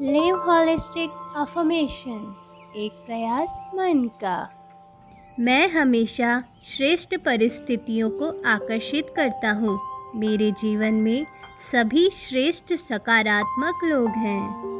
Live holistic affirmation एक प्रयास मन का मैं हमेशा श्रेष्ठ परिस्थितियों को आकर्षित करता हूँ। मेरे जीवन में सभी श्रेष्ठ सकारात्मक लोग हैं।